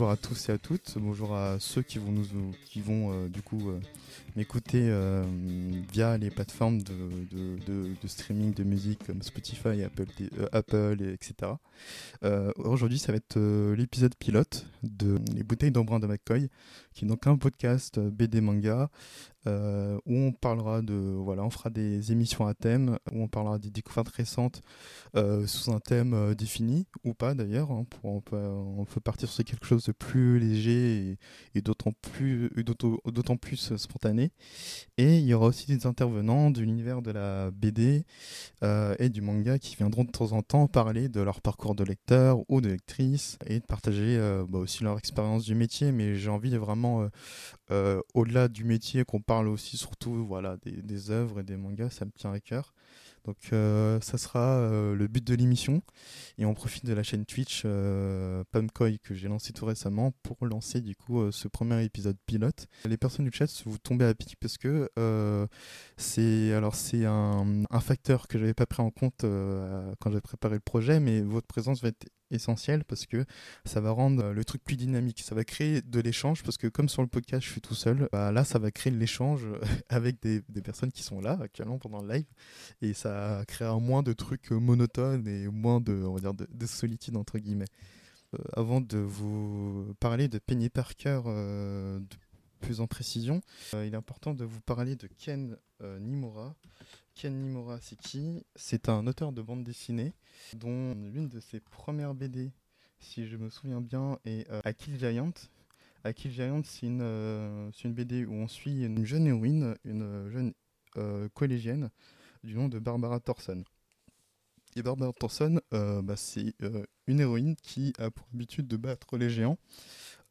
bonjour à tous et à toutes. Bonjour à ceux qui vont nous, qui vont euh, du coup euh, m'écouter euh, via les plateformes de, streaming de musique comme Spotify, Apple, euh, Apple et etc. Aujourd'hui, ça va être l'épisode pilote de Les bouteilles d'embrun de McCoy, qui est donc un podcast BD manga euh, où on parlera de voilà, on fera des émissions à thème où on parlera des découvertes récentes euh, sous un thème euh, défini ou pas d'ailleurs. hein, on, peut, partir sur quelque chose de plus léger et, d'autant plus, spontané. Et il y aura aussi des intervenants de l'univers de la BD et du manga qui viendront de temps en temps parler de leur parcours de lecteur ou de lectrice et de partager bah, aussi leur expérience du métier. Mais j'ai envie de vraiment, au-delà du métier, qu'on parle aussi surtout voilà, des, œuvres et des mangas, ça me tient à cœur. Donc euh, ça sera euh, le but de l'émission et on profite de la chaîne Twitch euh, que j'ai lancé tout récemment pour lancer du coup euh, ce premier épisode pilote. Les personnes du chat vous tombez à pic parce que c'est alors c'est un, facteur que j'avais pas pris en compte quand j'ai préparé le projet, mais votre présence va être essentielle parce que ça va rendre le truc plus dynamique, ça va créer de l'échange parce que comme sur le podcast je suis tout seul, bah, là ça va créer de l'échange avec des, personnes qui sont là actuellement pendant le live et ça créera moins de trucs monotones et moins de on va dire de, de solitude entre guillemets. Euh, avant de vous parler de Penny Parker euh, plus en précision, euh, il est important de vous parler de Ken euh, Nimura. Ken Nimura, c'est C'est un auteur de bande dessinée dont l'une de ses premières BD, si je me souviens bien, est euh, Akill Giant. Akill Giant, c'est une, euh, BD où on suit une jeune héroïne, une jeune euh, collégienne du nom de Barbara Thorson. Et Barbara Thorson, bah, c'est une héroïne qui a pour habitude de battre les géants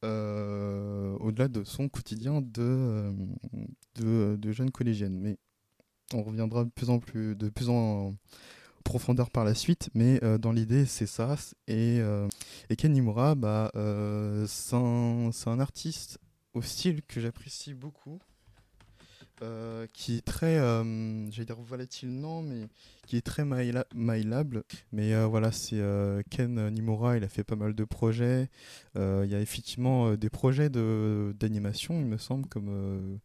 au-delà de son quotidien de, de, de jeune collégienne. On reviendra de plus en plus, de plus en profondeur par la suite, mais euh, dans l'idée c'est ça. Et, euh, et bah, euh, c'est un artiste au style que j'apprécie beaucoup. Euh, qui est très, euh, j'allais dire volatile, non, mais qui est très maïlable. Mais euh, voilà, c'est Ken Nimura, il a fait pas mal de projets. Il y a effectivement des projets d'animation, il me semble, comme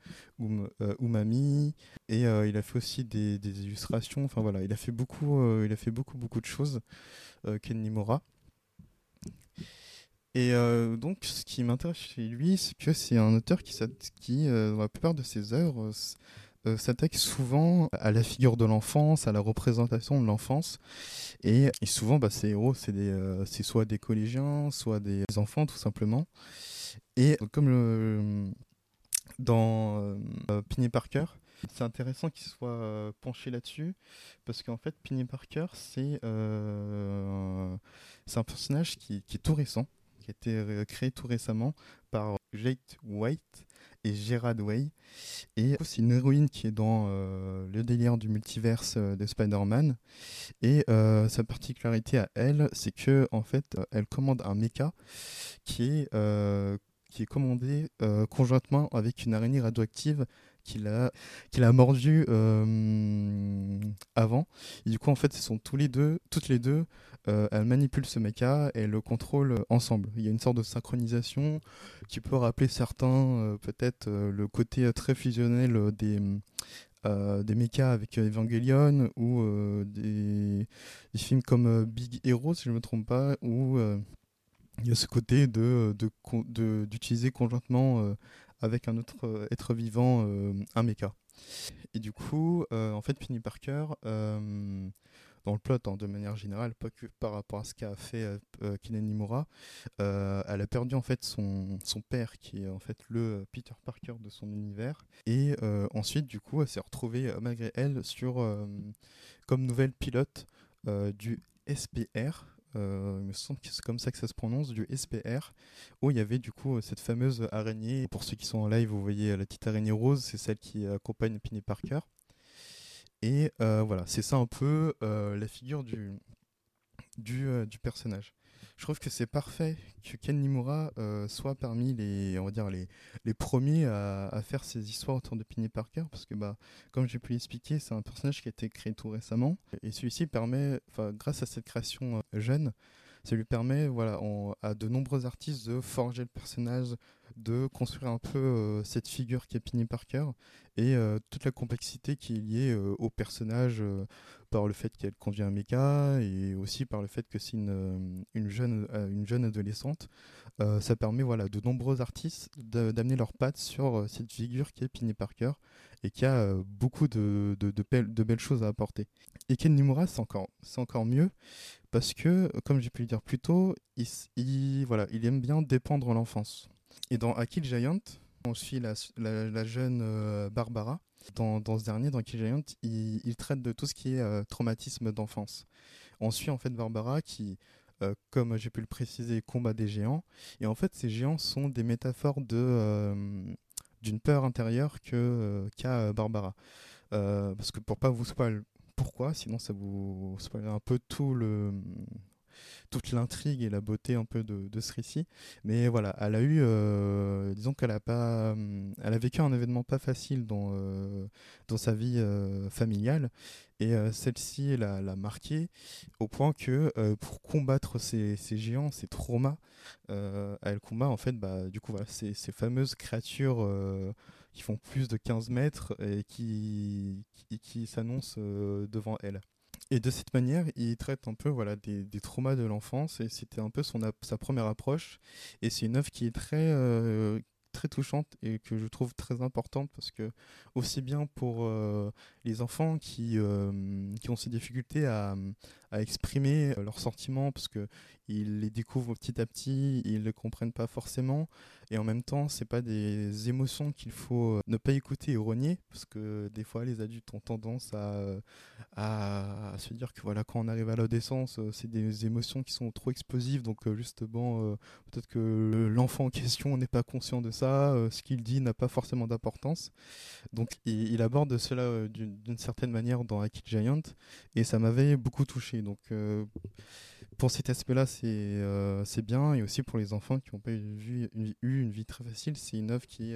Umami. Et il a fait aussi des, illustrations. Enfin voilà, il a fait beaucoup, il a fait beaucoup, beaucoup de choses, Ken Nimura. Et euh, donc, ce qui m'intéresse chez lui, c'est que c'est un auteur qui, euh, dans la plupart de ses œuvres, euh, s'attaque souvent à la figure de l'enfance, à la représentation de l'enfance. Et, souvent, bah, héros, c'est soit des collégiens, soit des enfants, tout simplement. Et comme dans Piney Parker, c'est intéressant qu'il soit penché là-dessus, parce qu'en fait, Piney Parker, c'est un personnage qui est tout récent, qui a été euh, créé tout récemment par Jake White et Gerard Way. Et c'est une héroïne qui est dans euh, le délire du multiverse euh, de Spider-Man. Et sa particularité à elle, c'est que en fait, elle commande un mecha qui est, qui est commandé conjointement avec une araignée radioactive qu'il a, qu'il a mordu euh, avant. Et du coup, en fait, ce sont tous les deux, toutes les deux, euh, elles manipulent ce mecha et le contrôlent ensemble. Il y a une sorte de synchronisation qui peut rappeler certains, euh, peut-être, le côté très fusionnel des, des mechas avec Evangelion ou des, films comme Big Hero, si je ne me trompe pas, où il y a ce côté de, de, con- de- d'utiliser conjointement avec un autre euh, être vivant euh, un mecha. Et du coup, euh, en fait, Penny Parker, dans le plot, hein, de manière générale, pas que par rapport à ce qu'a fait Kinen Nimura, elle a perdu en fait son, son père, qui est en fait le Peter Parker de son univers. Et ensuite, du coup, elle s'est retrouvée, malgré elle, sur comme nouvelle pilote du SPR. Euh, il me semble que c'est comme ça que ça se prononce, du SPR, où il y avait du coup euh, cette fameuse araignée. Pour ceux qui sont en live, vous voyez euh, la petite araignée rose, c'est celle qui accompagne Penny Parker. Et voilà, c'est ça un peu la figure du personnage. Je trouve que c'est parfait que Ken Nimura euh, soit parmi les, on va dire les, les premiers à, faire ces histoires autour de Penny Parker, parce que bah, comme j'ai pu l'expliquer, c'est un personnage qui a été créé tout récemment, et celui-ci permet, grâce à cette création euh, jeune, ça lui permet voilà, à de nombreux artistes de forger le personnage, de construire un peu euh, cette figure qui est Penny Parker et euh, toute la complexité qui est liée euh, au personnage par le fait qu'elle conduit un méca et aussi par le fait que c'est une, une, jeune, une jeune adolescente. ça permet voilà, de nombreux artistes d'amener leurs pattes sur cette figure qui est Penny Parker et qui a beaucoup de, de, de, belles choses à apporter. Et Ken Nimura, c'est encore, encore mieux parce que, comme j'ai pu le dire plus tôt, il, voilà, il aime bien dépendre l'enfance. Et dans Kill Giant, on suit la, jeune euh, Barbara. Dans, ce dernier, dans Kill Giant, il, traite de tout ce qui est euh, traumatisme d'enfance. On suit en fait Barbara qui, euh, comme j'ai pu le préciser, combat des géants. Et en fait, ces géants sont des métaphores de d'une peur intérieure que qu'a Barbara. parce que pour pas vous spoiler pourquoi, sinon ça vous spoilerait un peu tout le toute l'intrigue et la beauté un peu de, ce récit. Mais voilà, elle a eu, euh, disons qu'elle a pas, euh, elle a vécu un événement pas facile dans euh, dans sa vie familiale et celle-ci l'a, l'a marqué au point que pour combattre ces, ces, géants, ces traumas, elle combat en fait, bah, du coup voilà, ces, ces fameuses créatures qui font plus de 15 mètres et qui, qui s'annoncent devant elle. Et de cette manière, il traite un peu voilà, des, des traumas de l'enfance et c'était un peu son, sa première approche. Et c'est une œuvre qui est très, euh, très touchante et que je trouve très importante parce que aussi bien pour euh, les enfants qui, euh, qui ont ces difficultés à, à exprimer leurs sentiments parce que ils les découvrent petit à petit, ils ne comprennent pas forcément et en même temps c'est pas des émotions qu'il faut ne pas écouter et renier parce que des fois les adultes ont tendance à, à, se dire que voilà quand on arrive à l'adolescence c'est des émotions qui sont trop explosives. Donc justement peut-être que l'enfant en question n'est pas conscient de ça euh, ce qu'il dit n'a pas forcément d'importance. Donc il, aborde cela euh, d'une certaine manière dans Aki Giant et ça m'avait beaucoup touché. Donc euh, pour cet aspect-là, c'est bien et aussi pour les enfants qui n'ont pas eu, une vie très facile, c'est une œuvre qui,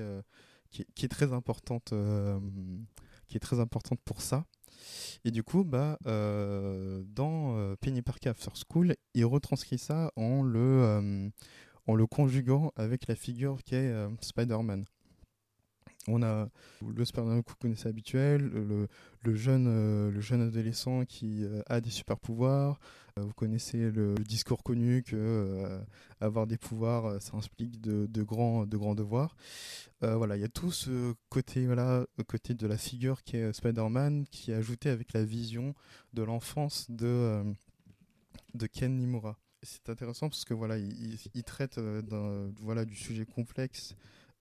qui, qui, est très importante, qui est très importante pour ça. Et du coup, bah, dans Penny Parker After School, il retranscrit ça en le, en le conjuguant avec la figure qui est euh, Spider-Man. On a le Spider-Man que vous connaissez habituel, le, le jeune, euh, le jeune adolescent qui euh, a des super pouvoirs. vous connaissez le, discours connu que avoir des pouvoirs, ça implique de, grands, de grands devoirs. voilà, il y a tout ce côté, voilà, côté de la figure qui est Spider-Man, qui est ajouté avec la vision de l'enfance de, de Ken Nimura c'est intéressant parce que voilà, il, traite euh, voilà, du sujet complexe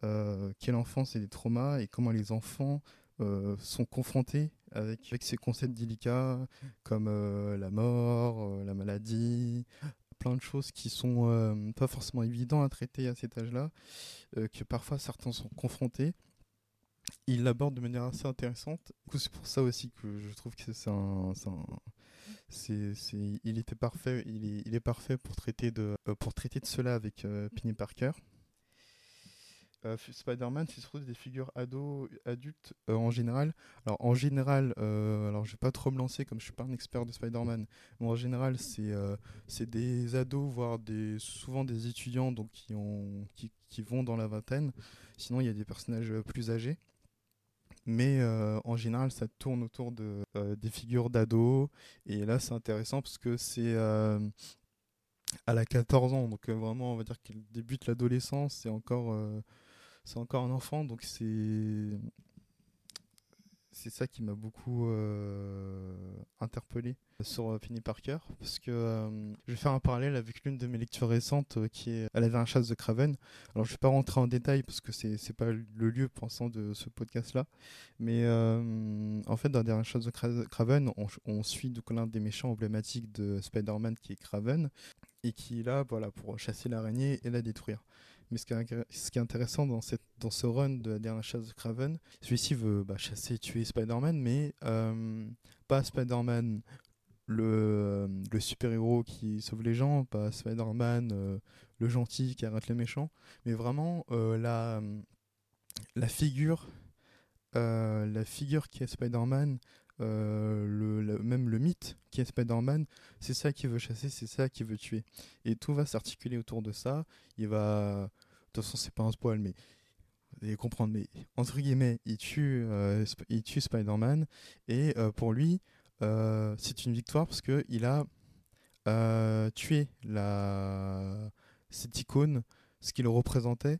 euh, qu'est l'enfance et les traumas et comment les enfants euh, sont confrontés avec, ces concepts délicats comme la mort, la maladie, plein de choses qui sont pas forcément évidents à traiter à cet âge-là, que parfois certains sont confrontés. Il l'aborde de manière assez intéressante. C'est pour ça aussi que je trouve que c'est un, il était parfait, il est, il est, parfait pour traiter de, euh, pour traiter de cela avec euh, Penny Parker. Euh, Spider-Man, c'est surtout des figures ados, adultes en général. Alors en général, alors je vais pas trop me lancer comme je suis pas un expert de Spider-Man, mais en général c'est c'est des ados, voire des souvent des étudiants donc qui ont qui, qui vont dans la vingtaine. Sinon il y a des personnages plus âgés mais euh, en général ça tourne autour de euh, des figures d'ados. Et là c'est intéressant parce que c'est euh, à la 14 ans. Donc vraiment on va dire qu'il débute l'adolescence. C'est encore c'est encore un enfant. Donc c'est c'est ça qui m'a beaucoup euh, interpellé sur euh, Penny Parker parce que euh, je vais faire un parallèle avec l'une de mes lectures récentes qui est Elle avait un chasse de Craven. Alors je vais pas rentrer en détail parce que c'est c'est pas le lieu pensant de ce podcast là, mais en fait dans Dernière chasse de Craven, on, suit l'un des méchants emblématiques de Spider-Man qui est Craven et qui est là pour chasser l'araignée et la détruire. Mais ce qui est, intéressant dans, cette, dans ce run de la dernière chasse de Craven, celui-ci veut bah, chasser et tuer Spider-Man, mais euh, pas Spider-Man le, le super-héros qui sauve les gens, pas Spider-Man euh, le gentil qui arrête les méchants, mais vraiment euh, la, la figure la figure qui est Spider-Man le, même le mythe qui est Spider-Man, c'est ça qu'il veut chasser, c'est ça qu'il veut tuer. Et tout va s'articuler autour de ça. Il va. De toute façon, c'est pas un spoil, mais vous allez comprendre, mais entre guillemets, il tue, il tue Spider-Man. Et pour lui, c'est une victoire parce qu'il a tué la... cette icône, ce qu'il représentait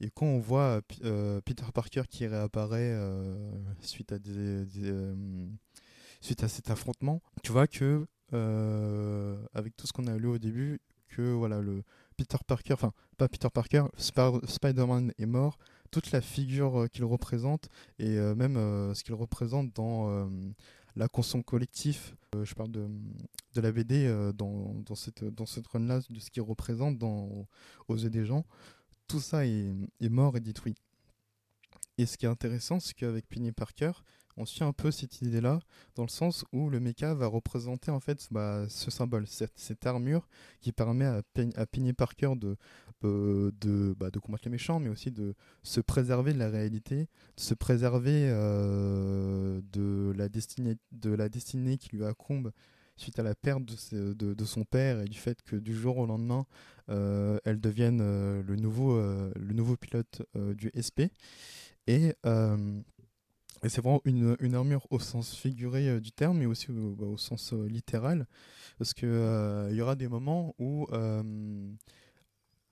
et quand on voit euh, euh, Peter Parker qui réapparaît euh, suite, à suite à cet affrontement, tu vois que avec tout ce qu'on a lu au début, que voilà le Peter Parker, enfin pas Peter Parker, Spider-Man est mort, toute la figure qu'il représente et même ce qu'il représente dans la conscience collectif, je parle de, de la BD dans, dans, cette, dans cette run-là, de ce qu'il représente dans, aux yeux des gens, tout ça est, mort et détruit. Et ce qui est intéressant, c'est qu'avec Penny Parker, on suit un peu cette idée-là, dans le sens où le mecha va représenter en fait bah, ce symbole, cette, armure qui permet à, Penny Parker de, de, bah, de, combattre les méchants, mais aussi de se préserver de la réalité, de se préserver euh, de, la destinée, de la destinée qui lui accombe suite à la perte de, de, son père et du fait que du jour au lendemain, euh, elle devienne euh, le, nouveau, euh, le nouveau pilote du SP. Et, c'est vraiment une, armure au sens figuré du terme, mais aussi au, au sens littéral, parce qu'il il y aura des moments où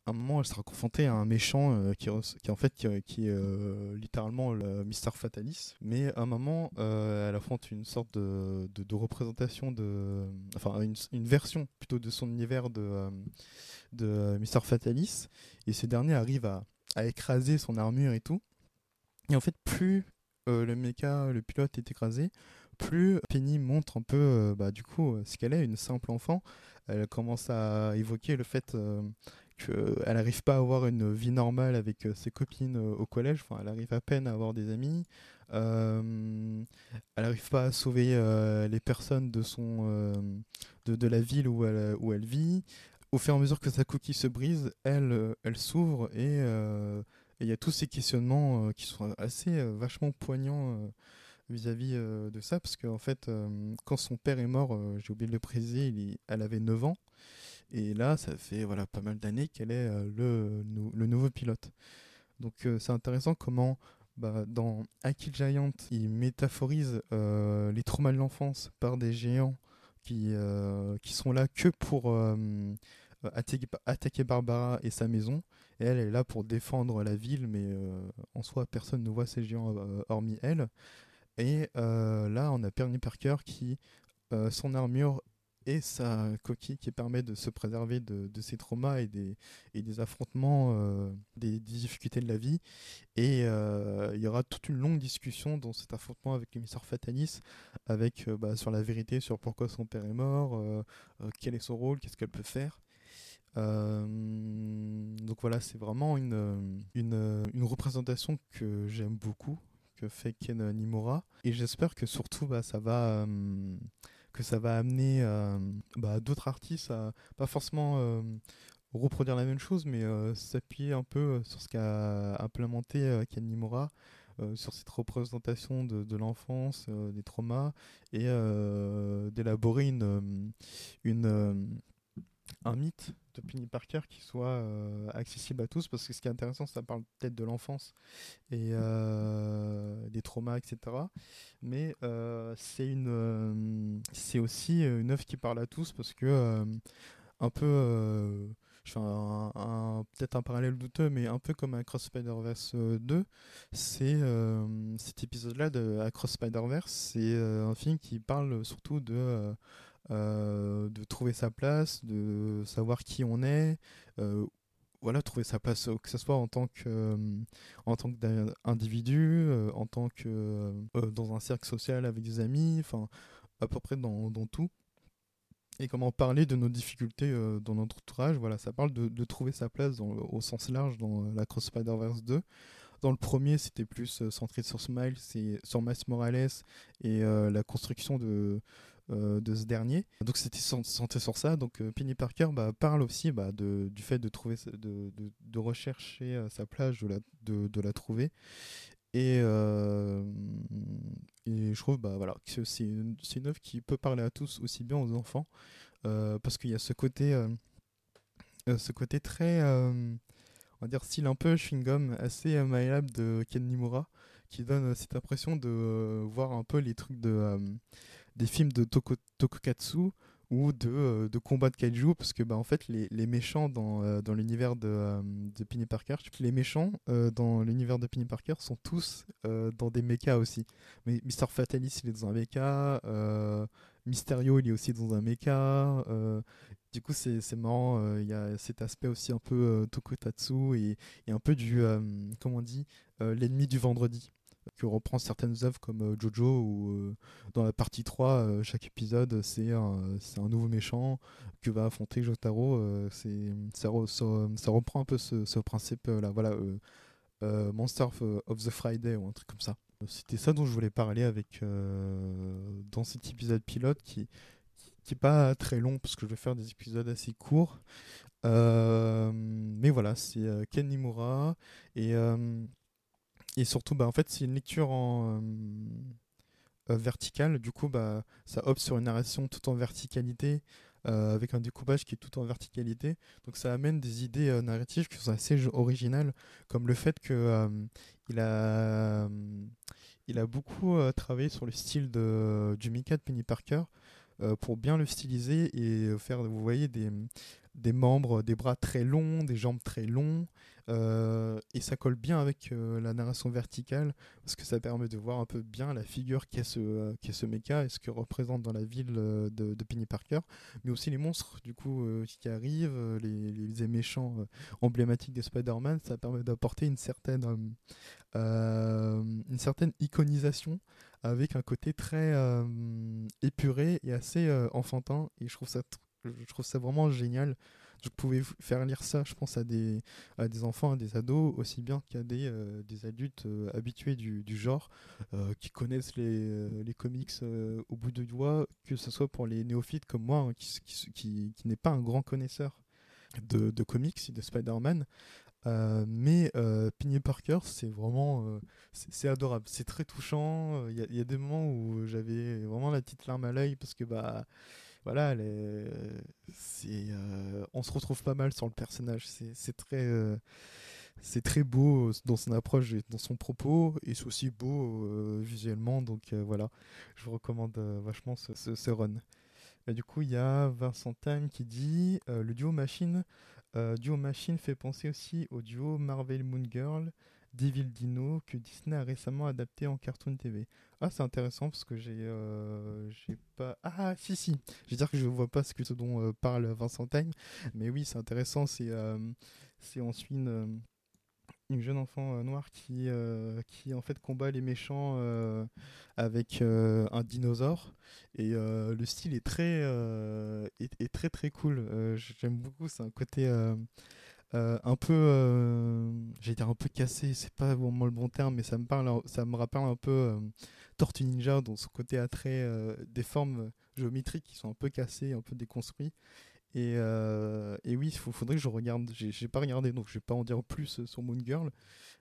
un moment, elle sera confrontée à un méchant euh, qui, en fait qui, qui est euh, littéralement le Mister Fatalis. Mais à un moment, euh, elle affronte une sorte de, représentation de, enfin une, version plutôt de son univers de de Mister Fatalis. Et ce dernier arrive à, à, écraser son armure et tout. Et en fait, plus le mecha, le pilote est écrasé, plus Penny montre un peu, bah, du coup, ce qu'elle est, une simple enfant. Elle commence à évoquer le fait qu'elle n'arrive pas à avoir une vie normale avec euh, ses copines euh, au collège, enfin, elle arrive à peine à avoir des amis, euh, elle n'arrive pas à sauver les personnes de, son, de, la ville où elle, où elle vit. Au fur et à mesure que sa coquille se brise, elle, elle s'ouvre et il y a tous ces questionnements qui sont assez vachement poignants vis-à-vis de ça, parce qu'en fait, quand son père est mort, j'ai oublié de le préciser, elle avait 9 ans. Et là, ça fait voilà, pas mal d'années qu'elle est euh, le, le, nouveau pilote. Donc euh, c'est intéressant comment bah, dans Kill Giant, il métaphorise euh, les traumas de l'enfance par des géants qui, qui sont là que pour attaquer, attaquer, Barbara et sa maison. Et elle est là pour défendre la ville, mais en soi, personne ne voit ces géants hormis elle. Et là, on a Perny Parker qui, son armure et sa coquille qui permet de se préserver de, de ses traumas et des, affrontements, euh, des, difficultés de la vie. Et euh, il y aura toute une longue discussion dans cet affrontement avec l'émissaire Fatalis, avec euh, bah, sur la vérité, sur pourquoi son père est mort, quel est son rôle, qu'est-ce qu'elle peut faire. donc voilà, c'est vraiment une représentation que j'aime beaucoup, que fait Ken Nimura. Et j'espère que surtout, bah, ça va que ça va amener euh, bah, d'autres artistes à pas forcément euh, reproduire la même chose, mais euh, s'appuyer un peu sur ce qu'a implémenté Ken Nimura. sur cette représentation de, l'enfance, des traumas, et d'élaborer une, un mythe. de Penny Parker qui soit euh, accessible à tous parce que ce qui est intéressant ça parle peut-être de l'enfance et euh, des traumas etc mais euh, c'est une c'est aussi une œuvre qui parle à tous parce que un peu je fais un, peut-être un parallèle douteux mais un peu comme Across Spider-Verse 2 c'est cet épisode là de Across Spider-Verse c'est un film qui parle surtout de euh, de trouver sa place, de savoir qui on est, euh, voilà, trouver sa place, que ce soit en tant que euh, en tant qu'individu, en tant que dans un cercle social avec des amis, enfin à peu près dans, dans, tout. Et comment parler de nos difficultés dans notre entourage, voilà, ça parle de, de trouver sa place dans, au sens large dans la Cross Spider-Verse 2. Dans le premier, c'était plus centré sur Smile, sur Miles Morales et la construction de, euh, de ce dernier. Donc c'était centré sur ça. Donc euh, Penny Parker bah, parle aussi bah, de, du fait de trouver, de, de, rechercher euh, sa plage, de la, de, la trouver. Et, euh, et je trouve bah, voilà, que c'est une, œuvre qui peut parler à tous, aussi bien aux enfants, euh, parce qu'il y a ce côté, euh, ce côté très, on va dire, style un peu chewing-gum, assez malléable de Ken Nimura, qui donne cette impression de voir un peu les trucs de, des films de Toko, ou de, euh, de combat de kaiju parce que bah, en fait les, les méchants dans, euh, dans l'univers de, euh, de Parker les méchants dans l'univers de Parker sont tous dans des mechas aussi. Mais Mister Fatalis il est dans un mecha Mysterio il est aussi dans un mecha du coup c'est marrant il y a cet aspect aussi un peu Tokotatsu et, et, un peu du comment on dit l'ennemi du vendredi que reprend certaines œuvres comme euh, Jojo où euh, dans la partie 3 euh, chaque épisode c'est un, un, nouveau méchant que va affronter Jotaro c'est ça, reprend un peu ce, principe là voilà Monster of, the Friday ou un truc comme ça. C'était ça dont je voulais parler avec dans cet épisode pilote qui qui est pas très long parce que je vais faire des épisodes assez courts. Mais voilà c'est Ken Nimura et et surtout, bah, en fait, c'est une lecture en euh, euh, verticale. Du coup, bah, ça opte sur une narration tout en verticalité, euh, avec un découpage qui est tout en verticalité. Donc, ça amène des idées narratives qui sont assez originales, comme le fait que il a, il a beaucoup travaillé sur le style de, du Mika de Penny Parker. pour bien le styliser et faire, vous voyez, des, des membres, des bras très longs, des jambes très longs, euh, et ça colle bien avec euh, la narration verticale parce que ça permet de voir un peu bien la figure qu'est ce, euh, ce mecha et ce que représente dans la ville de, de Penny Parker, mais aussi les monstres du coup qui arrivent, les, les méchants emblématiques de Spider-Man. Ça permet d'apporter une certaine, une certaine iconisation avec un côté très épuré et assez enfantin. Et je trouve ça, je trouve ça vraiment génial je pouvais faire lire ça, je pense, à des, à des enfants, à des ados, aussi bien qu'à des, euh, des adultes euh, habitués du, du genre, euh, qui connaissent les, les comics au bout de doigts, que ce soit pour les néophytes comme moi, hein, qui, qui, qui, n'est pas un grand connaisseur de, de comics, de Spider-Man. mais euh, Parker, c'est vraiment, c'est adorable, c'est très touchant. Il y, y, a des moments où j'avais vraiment la petite larme à l'œil parce que bah voilà, euh, on se retrouve pas mal sur le personnage. C'est très, euh, très beau dans son approche et dans son propos, et c'est aussi beau euh, visuellement. Donc voilà, je vous recommande vachement ce, ce, run. du coup, il y a Vincent Time qui dit le duo Machine, duo Machine fait penser aussi au duo Marvel Moon Girl. Devil Dino que Disney a récemment adapté en cartoon TV. Ah, c'est intéressant parce que j'ai euh, j'ai pas. Ah, si, si. Je veux dire que je vois pas ce, que, dont euh, parle Vincent Time, mais oui, c'est intéressant. C'est euh, une, une jeune enfant noire qui, en fait combat les méchants avec un dinosaure et le style est très est, très très cool. J'aime beaucoup. C'est un côté euh, un peu, euh, j'ai dire un peu cassé, c'est pas vraiment le bon terme, mais ça me parle, ça me rappelle un peu euh, Tortue Ninja dans son côté attrait euh, des formes géométriques qui sont un peu cassées, un peu déconstruits. Et, et oui, il faudrait que je regarde. J'ai pas regardé, donc je vais pas en dire plus sur Moon Girl.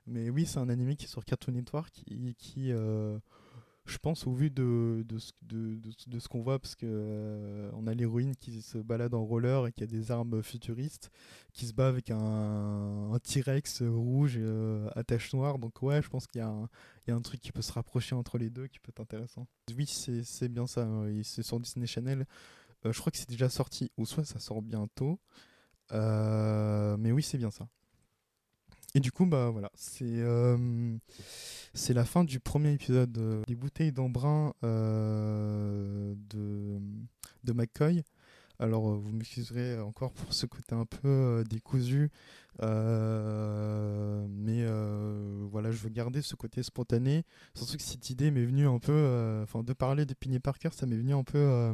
Mais oui, c'est un anime qui est sur Cartoon Network qui, qui je pense, au vu de, de, de, de ce qu'on voit, parce que euh, on a l'héroïne qui se balade en roller et qui a des armes futuristes, qui se bat avec un, un T-Rex rouge euh, à tache noire. Donc, ouais, je pense qu'il y, y, a un truc qui peut se rapprocher entre les deux qui peut être intéressant. Oui, c'est bien ça. Hein, c'est sur Disney Channel. Euh, je crois que c'est déjà sorti, ou soit ça sort bientôt. mais oui, c'est bien ça. Et du coup, bah voilà, c'est euh, c'est la fin du premier épisode euh, des bouteilles d'embrun euh, de, de McCoy. Alors, vous m'excuserez encore pour ce côté un peu décousu, mais voilà, je veux garder ce côté spontané. Surtout que cette idée m'est venue un peu, enfin, de parler de Penny Parker, ça m'est venu un peu.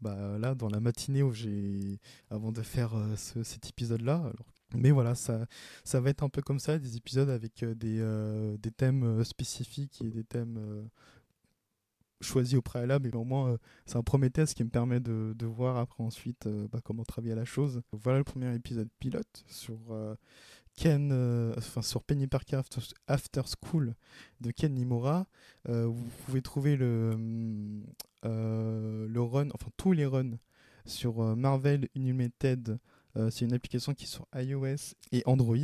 Bah, là dans la matinée où j'ai avant de faire cet épisode là mais voilà, ça, ça va être un peu comme ça, des épisodes avec euh, des, euh, des thèmes euh, spécifiques et des thèmes choisis au préalable. Et au moins, c'est un premier test qui me permet de, de voir après ensuite bah, comment travailler la chose. Voilà le premier épisode pilote sur Ken, enfin sur Penny Parker After, School de Ken Nimura. vous pouvez trouver le, le run, enfin tous les runs sur Marvel Unlimited euh, c'est une application qui est sur iOS et Android.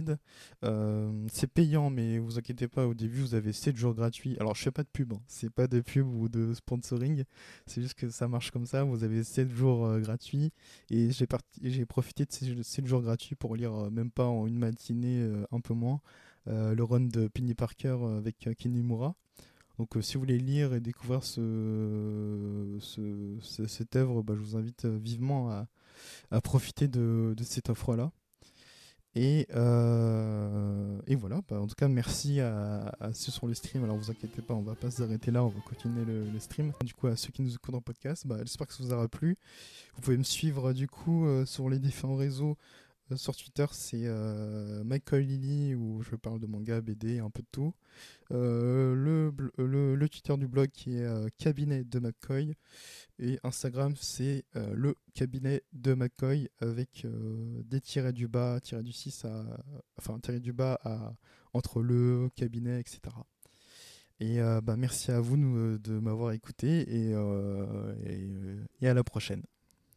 Euh, c'est payant, mais vous inquiétez pas, au début vous avez 7 jours gratuits. Alors je fais pas de pub, hein. c'est pas de pub ou de sponsoring, c'est juste que ça marche comme ça. Vous avez 7 jours euh, gratuits et j'ai profité de ces 7 jours gratuits pour lire même pas en une matinée, un peu moins, le run de Penny Parker avec Kinimura. Donc si vous voulez lire et découvrir ce, cette œuvre, bah, je vous invite vivement à, à profiter de, cette offre-là. Et, euh, et, voilà, bah, en tout cas, merci à, ceux sur le stream. Alors, vous inquiétez pas, on va pas s'arrêter là, on va continuer le, stream. Du coup, à ceux qui nous écoutent en podcast, bah, j'espère que ça vous aura plu. Vous pouvez me suivre du coup euh, sur les différents réseaux euh, sur Twitter, c'est euh, où je parle de manga, BD, un peu de tout. Euh, le, le, Twitter du blog qui est Cabinet de McCoy. Et Instagram, c'est le cabinet de McCoy avec des tirets du bas, tirets du 6 à. Enfin, tirés du bas à, entre le cabinet, etc. Et bah, merci à vous de m'avoir écouté et, et à la prochaine.